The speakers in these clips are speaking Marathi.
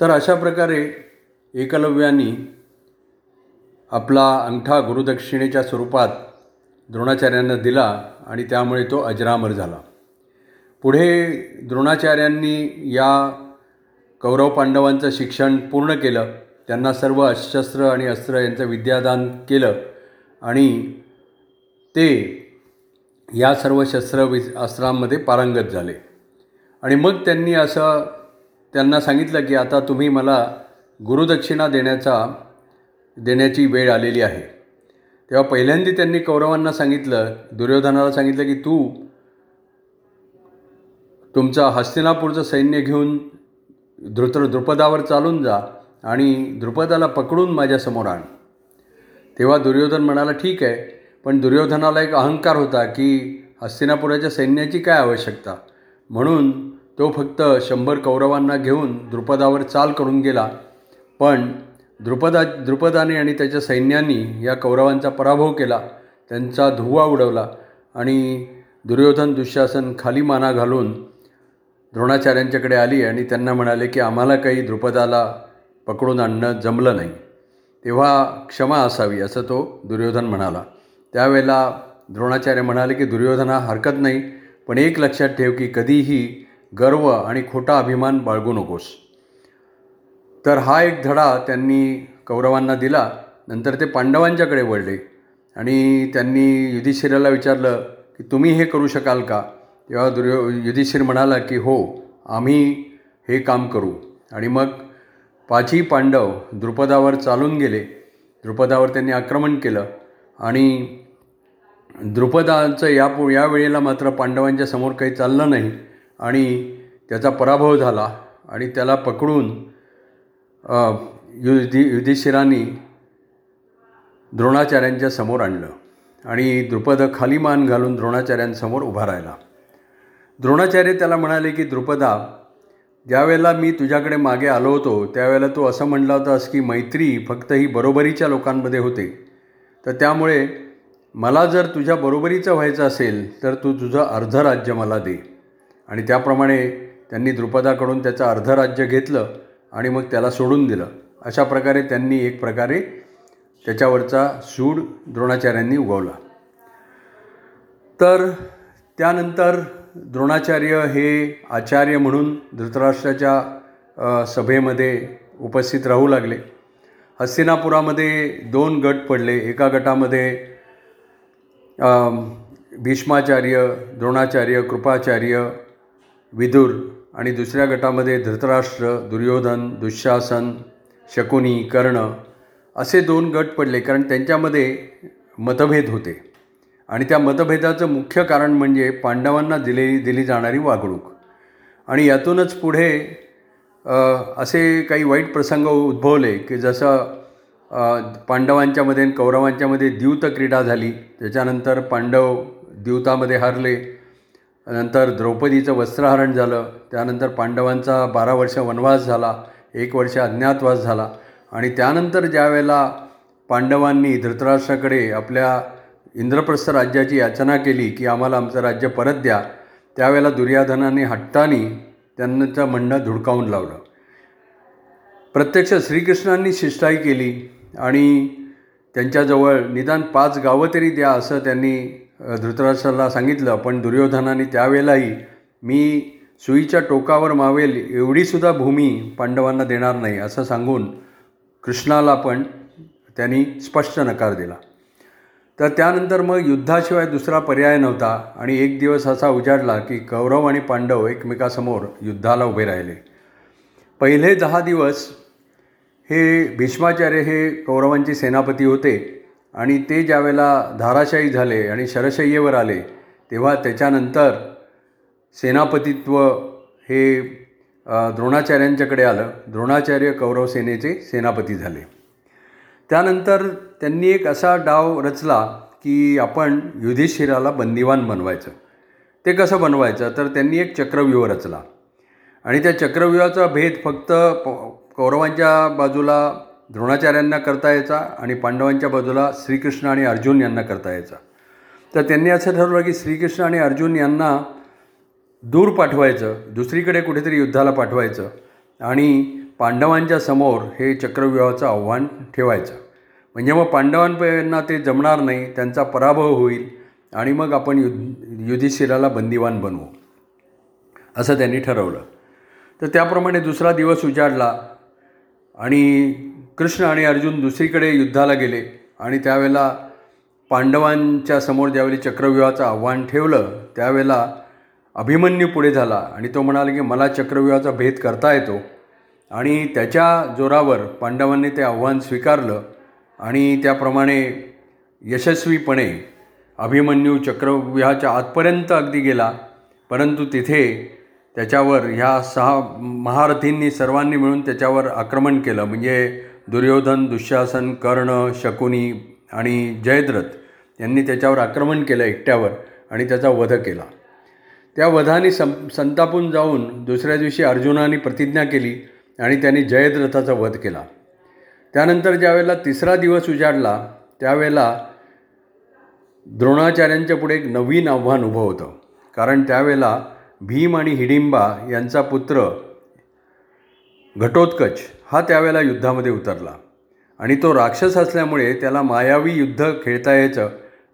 तर अशा प्रकारे एकलव्यानी आपला अंगठा गुरुदक्षिणेच्या स्वरूपात द्रोणाचार्यांना दिला आणि त्यामुळे तो अजरामर झाला. पुढे द्रोणाचार्यांनी या कौरव पांडवांचं शिक्षण पूर्ण केलं. त्यांना सर्व अशस्त्र आणि अस्त्र यांचं विद्यादान केलं आणि ते या सर्व शस्त्र वि अस्त्रांमध्ये पारंगत झाले. आणि मग त्यांनी असं त्यांना सांगितलं की आता तुम्ही मला गुरुदक्षिणा देण्याचा देण्याची वेळ आलेली आहे. तेव्हा पहिल्यांदा त्यांनी कौरवांना सांगितलं दुर्योधनाला सांगितलं की तू तुमचा हस्तिनापूरचं सैन्य घेऊन द्रुत द्रुपदावर चालून जा आणि द्रुपदाला पकडून माझ्यासमोर आण. तेव्हा दुर्योधन म्हणाला ठीक आहे पण दुर्योधनाला एक अहंकार होता की हस्तिनापुराच्या सैन्याची काय आवश्यकता? म्हणून तो फक्त शंभर कौरवांना घेऊन द्रुपदावर चाल करून गेला. पण द्रुपदा द्रुपदाने आणि त्याच्या सैन्यांनी या कौरवांचा पराभव केला. त्यांचा धुवा उडवला आणि दुर्योधन दुःशासन खाली माना घालून द्रोणाचार्यांच्याकडे आली आणि त्यांना म्हणाले की आम्हाला काही द्रुपदाला पकडून आणणं जमलं नाही. तेव्हा क्षमा असावी असं तो दुर्योधन म्हणाला. त्यावेळेला द्रोणाचार्य म्हणाले की दुर्योधन हा हरकत नाही पण एक लक्षात ठेव की कधीही गर्व आणि खोटा अभिमान बाळगू नकोस. तर हा एक धडा त्यांनी कौरवांना दिला. नंतर ते पांडवांच्याकडे वळले आणि त्यांनी युधिष्ठिराला विचारलं की तुम्ही हे करू शकाल का? तेव्हा दुर्यो युधिष्ठिर म्हणाला की हो आम्ही हे काम करू. आणि मग पाचही पांडव द्रुपदावर चालून गेले. द्रुपदावर त्यांनी आक्रमण केलं आणि द्रुपदाचं या या वेळेला मात्र पांडवांच्या समोर काही चाललं नाही. आणि त्याचा पराभव झाला आणि त्याला पकडून युधी युधिष्ठिरांनी द्रोणाचार्यांच्या समोर आणलं आणि द्रुपद खाली मान घालून द्रोणाचार्यांसमोर उभा राहिला. द्रोणाचार्य त्याला म्हणाले की द्रुपदा ज्यावेळेला मी तुझ्याकडे मागे आलो होतो त्यावेळेला तू असं म्हणला होतास की मैत्री फक्त ही बरोबरीच्या लोकांमध्ये होते. तर त्यामुळे मला जर तुझ्या बरोबरीचं व्हायचं असेल तर तू तुझं अर्ध राज्य मला दे. आणि त्याप्रमाणे त्यांनी द्रुपदाकडून त्याचं अर्ध राज्य घेतलं आणि मग त्याला सोडून दिलं. अशा प्रकारे त्यांनी एक प्रकारे त्याच्यावरचा सूड द्रोणाचार्यांनी उगवला. तर त्यानंतर द्रोणाचार्य हे आचार्य म्हणून धृतराष्ट्राच्या सभेमध्ये उपस्थित राहू लागले. हस्तिनापुरामध्ये दोन गट पडले. एका गटामध्ये भीष्माचार्य द्रोणाचार्य कृपाचार्य विदुर आणि दुसऱ्या गटामध्ये धृतराष्ट्र दुर्योधन दुःशासन शकुनी कर्ण असे दोन गट पडले कारण त्यांच्यामध्ये मतभेद होते. आणि त्या मतभेदाचं मुख्य कारण म्हणजे पांडवांना दिलेली दिली जाणारी वागणूक. आणि यातूनच पुढे असे काही वाईट प्रसंग उद्भवले की जसं पांडवांच्यामध्ये आणि कौरवांच्यामध्ये द्यूत क्रीडा झाली. त्याच्यानंतर पांडव द्यूतामध्ये हरले. नंतर द्रौपदीचं वस्त्रहरण झालं त्यानंतर पांडवांचा बारा वर्ष वनवास झाला एक वर्ष अज्ञातवास झाला आणि त्यानंतर ज्यावेळेला पांडवांनी धृतराष्ट्राकडे आपल्या इंद्रप्रस्थ राज्याची याचना केली की आम्हाला आमचं राज्य परत द्या त्यावेळेला दुर्याधनाने हट्टानी त्यांचं म्हणणं धुडकावून लावलं. प्रत्यक्ष श्रीकृष्णांनी शिष्टाई केली आणि त्यांच्याजवळ निदान पाच गावं तरी द्या असं त्यांनी धृतराष्ट्राला सांगितलं पण दुर्योधनाने त्यावेळेलाही मी सुईच्या टोकावर मावेल एवढीसुद्धा भूमी पांडवांना देणार नाही असं सांगून कृष्णाला पण त्यांनी स्पष्ट नकार दिला. तर त्यानंतर मग युद्धाशिवाय दुसरा पर्याय नव्हता आणि एक दिवस असा उजाडला की कौरव आणि पांडव एकमेकासमोर युद्धाला उभे राहिले. पहिले दहा दिवस हे भीष्माचार्य हे कौरवांचे सेनापती होते. आणि ते ज्यावेळेला धाराशाही झाले आणि शरशय्येवर आले तेव्हा त्याच्यानंतर सेनापतित्व हे द्रोणाचार्यांच्याकडे आलं. द्रोणाचार्य कौरव सेनेचे सेनापती झाले. त्यानंतर त्यांनी एक असा डाव रचला की आपण युधिष्ठिराला बंदिवान बनवायचं. ते कसं बनवायचं? तर त्यांनी एक चक्रव्यूह रचला. आणि त्या चक्रव्यूहाचा भेद फक्त कौरवांच्या बाजूला द्रोणाचार्यांना करता यायचा आणि पांडवांच्या बाजूला श्रीकृष्ण आणि अर्जुन यांना करता यायचा. तर त्यांनी असं ठरवलं की श्रीकृष्ण आणि अर्जुन यांना दूर पाठवायचं दुसरीकडे कुठेतरी युद्धाला पाठवायचं आणि पांडवांच्या समोर हे चक्रव्यूहाचं आव्हान ठेवायचं. म्हणजे मग पांडवांना ते जमणार नाही त्यांचा पराभव होईल आणि मग आपण युद्ध युधिष्ठिराला बंदिवान बनवू. असं त्यांनी ठरवलं. तर त्याप्रमाणे दुसरा दिवस उजाडला आणि कृष्ण आणि अर्जुन दुसरीकडे युद्धाला गेले आणि त्यावेळेला पांडवांच्या समोर ज्यावेळी चक्रव्यूहाचं आव्हान ठेवलं त्यावेळेला अभिमन्यू पुढे झाला आणि तो म्हणाला की मला चक्रव्यूहाचा भेद करता येतो. आणि त्याच्या जोरावर पांडवांनी ते आव्हान स्वीकारलं आणि त्याप्रमाणे यशस्वीपणे अभिमन्यू चक्रव्यूहाच्या आतपर्यंत अगदी गेला. परंतु तिथे त्याच्यावर ह्या सहा महारथींनी सर्वांनी मिळून त्याच्यावर आक्रमण केलं. म्हणजे दुर्योधन दुःशासन कर्ण शकुनी आणि जयद्रथ यांनी त्याच्यावर आक्रमण केलं एकट्यावर आणि त्याचा वध केला. त्या वधाने सं संतापून जाऊन दुसऱ्या दिवशी अर्जुनाने प्रतिज्ञा केली आणि त्यांनी जयद्रथाचा वध केला. त्यानंतर ज्यावेळेला तिसरा दिवस उजाडला त्यावेळेला द्रोणाचार्यांच्या पुढे एक नवीन आव्हान उभं होतं. कारण त्यावेळेला भीम आणि हिडिंबा यांचा पुत्र घटोत्कच हा त्यावेळेला युद्धामध्ये उतरला. आणि तो राक्षस असल्यामुळे त्याला मायावी युद्ध खेळता यायचं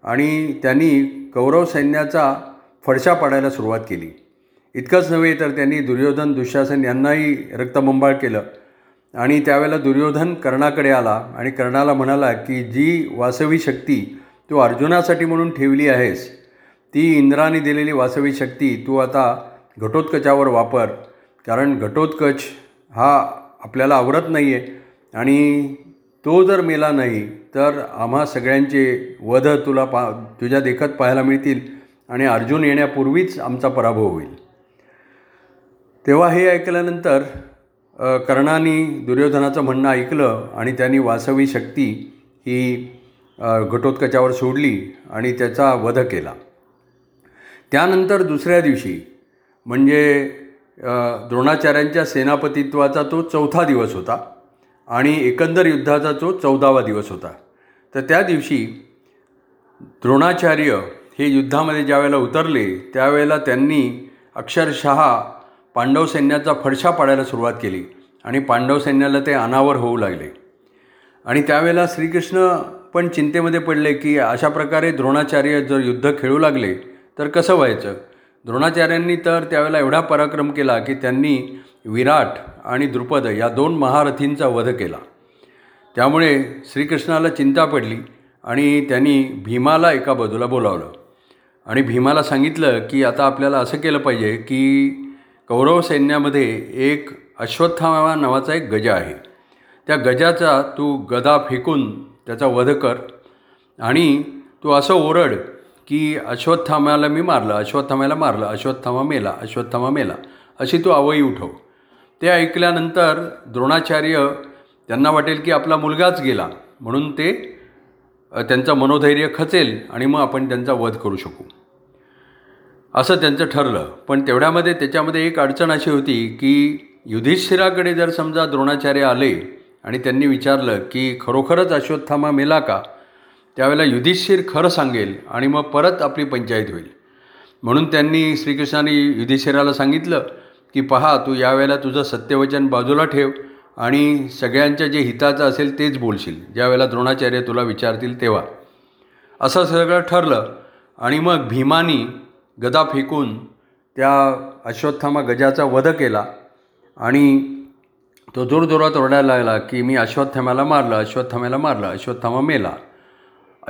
आणि त्यांनी कौरव सैन्याचा फडशा पाडायला सुरुवात केली. इतकंच नव्हे तर त्यांनी दुर्योधन दुःशासन यांनाही रक्तबंबाळ केलं. आणि त्यावेळेला दुर्योधन कर्णाकडे आला आणि कर्णाला म्हणाला की जी वासवी शक्ती तू अर्जुनासाठी म्हणून ठेवली आहेस ती इंद्राने दिलेली वासवी शक्ती तू आता घटोत्कचावर वापर कारण घटोत्कच हा आपल्याला आवडत नाही आहे आणि तो जर मेला नाही तर आम्हा सगळ्यांचे वध तुला पा तुझ्या देखत पाहायला मिळतील आणि अर्जुन येण्यापूर्वीच आमचा पराभव होईल. तेव्हा हे ऐकल्यानंतर कर्णाने दुर्योधनाचं म्हणणं ऐकलं आणि त्यांनी वासवी शक्ती ही घटोत्कचावर सोडली आणि त्याचा वध केला. त्यानंतर दुसऱ्या दिवशी म्हणजे द्रोणाचार्यांच्या सेनापतित्वाचा तो चौथा दिवस होता आणि एकंदर युद्धाचा तो चौदावा दिवस होता. तर त्या दिवशी द्रोणाचार्य हे युद्धामध्ये ज्यावेळेला उतरले त्यावेळेला त्यांनी अक्षरशः पांडव सैन्याचा फडशा पाडायला सुरुवात केली आणि पांडव सैन्याला ते अनावर होऊ लागले. आणि त्यावेळेला श्रीकृष्ण पण चिंतेमध्ये पडले की अशा प्रकारे द्रोणाचार्य जर युद्ध खेळू लागले तर कसं व्हायचं? द्रोणाचार्यांनी तर त्यावेळेला एवढा पराक्रम केला की त्यांनी विराट आणि द्रुपद या दोन महारथींचा वध केला. त्यामुळे श्रीकृष्णाला चिंता पडली आणि त्यांनी भीमाला एका बाजूला बोलावलं. आणि भीमाला सांगितलं की आता आपल्याला असं केलं पाहिजे की कौरव सैन्यामध्ये एक अश्वत्थामा नावाचा एक गजा आहे. त्या गजाचा तू गदा फेकून त्याचा वध कर आणि तू असं ओरड की अश्वत्थामाला मी मारलं अश्वत्थामाला मारलं अश्वत्थामा मेला अश्वत्थामा मेला. अशी तू आवई उठव. ते ऐकल्यानंतर द्रोणाचार्य त्यांना वाटेल की आपला मुलगाच गेला. म्हणून ते त्यांचं मनोधैर्य खचेल आणि मग आपण त्यांचा वध करू शकू. असं त्यांचं ठरलं. पण तेवढ्यामध्ये त्याच्यामध्ये एक अडचण अशी होती की युधिष्ठिराकडे जर समजा द्रोणाचार्य आले आणि त्यांनी विचारलं की खरोखरच अश्वत्थामा मेला का? त्यावेळेला युधिष्ठिर खरं सांगेल आणि मग परत आपली पंचायत होईल. म्हणून त्यांनी श्रीकृष्णाने युधिष्ठिराला सांगितलं की पहा तू यावेळेला तुझं सत्यवचन बाजूला ठेव आणि सगळ्यांच्या जे हिताचं असेल तेच बोलशील. ज्यावेळेला द्रोणाचार्य तुला विचारतील तेव्हा. असं सगळं ठरलं आणि मग भीमानी गदा फेकून त्या अश्वत्थामा गजाचा वध केला आणि तो जोरजोरात ओरडायला लागला की मी अश्वत्थाम्याला मारलं अश्वत्थाम्याला मारलं अश्वत्थामा मेला.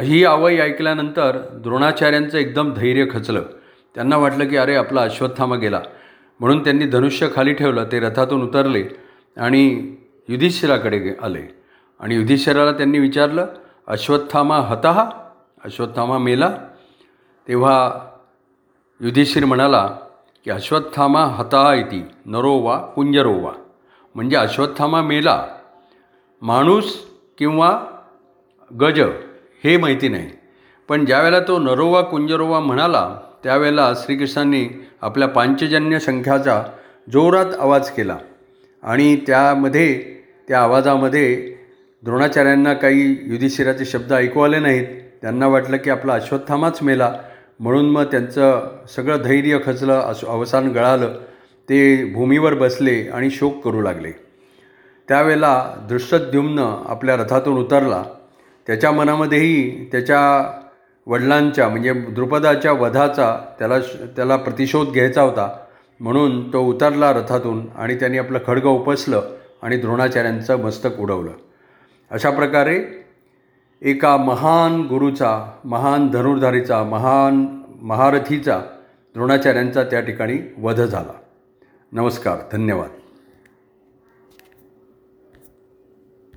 ही आवई ऐकल्यानंतर द्रोणाचार्यांचं एकदम धैर्य खचलं. त्यांना वाटलं की अरे आपला अश्वत्थामा गेला. म्हणून त्यांनी धनुष्य खाली ठेवलं ते रथातून उतरले आणि युधिष्ठिराकडे आले. आणि युधिष्ठिराला त्यांनी विचारलं अश्वत्थामा हतहा अश्वत्थामा मेला? तेव्हा युधिष्ठिर म्हणाला की अश्वत्थामा हतहा इति नरो वा कुंजरो वा. म्हणजे अश्वत्थामा मेला. माणूस किंवा गज हे माहिती नाही. पण ज्यावेळेला तो नरोवा कुंजरोवा म्हणाला त्यावेळेला श्रीकृष्णांनी आपल्या पांचजन्य संख्याचा जोरात आवाज केला. आणि त्यामध्ये त्या आवाजामध्ये द्रोणाचार्यांना काही युधिष्ठिराचे शब्द ऐकू आले नाहीत. त्यांना वाटलं की आपला अश्वत्थामाच मेला. म्हणून मग त्यांचं सगळं धैर्य खचलं अस अवसान गळालं. ते भूमीवर बसले आणि शोक करू लागले. त्यावेळेला दृष्टद्युम्न आपल्या रथातून उतरला. त्याच्या मनामध्येही त्याच्या वडिलांच्या म्हणजे द्रुपदाच्या वधाचा त्याला त्याला प्रतिशोध घ्यायचा होता. म्हणून तो उतरला रथातून आणि त्यांनी आपलं खडगं उपसलं आणि द्रोणाचार्यांचं मस्तक उडवलं. अशा प्रकारे एका महान गुरुचा महान धनुर्धारीचा महान महारथीचा द्रोणाचार्यांचा त्या ठिकाणी वध झाला. नमस्कार धन्यवाद.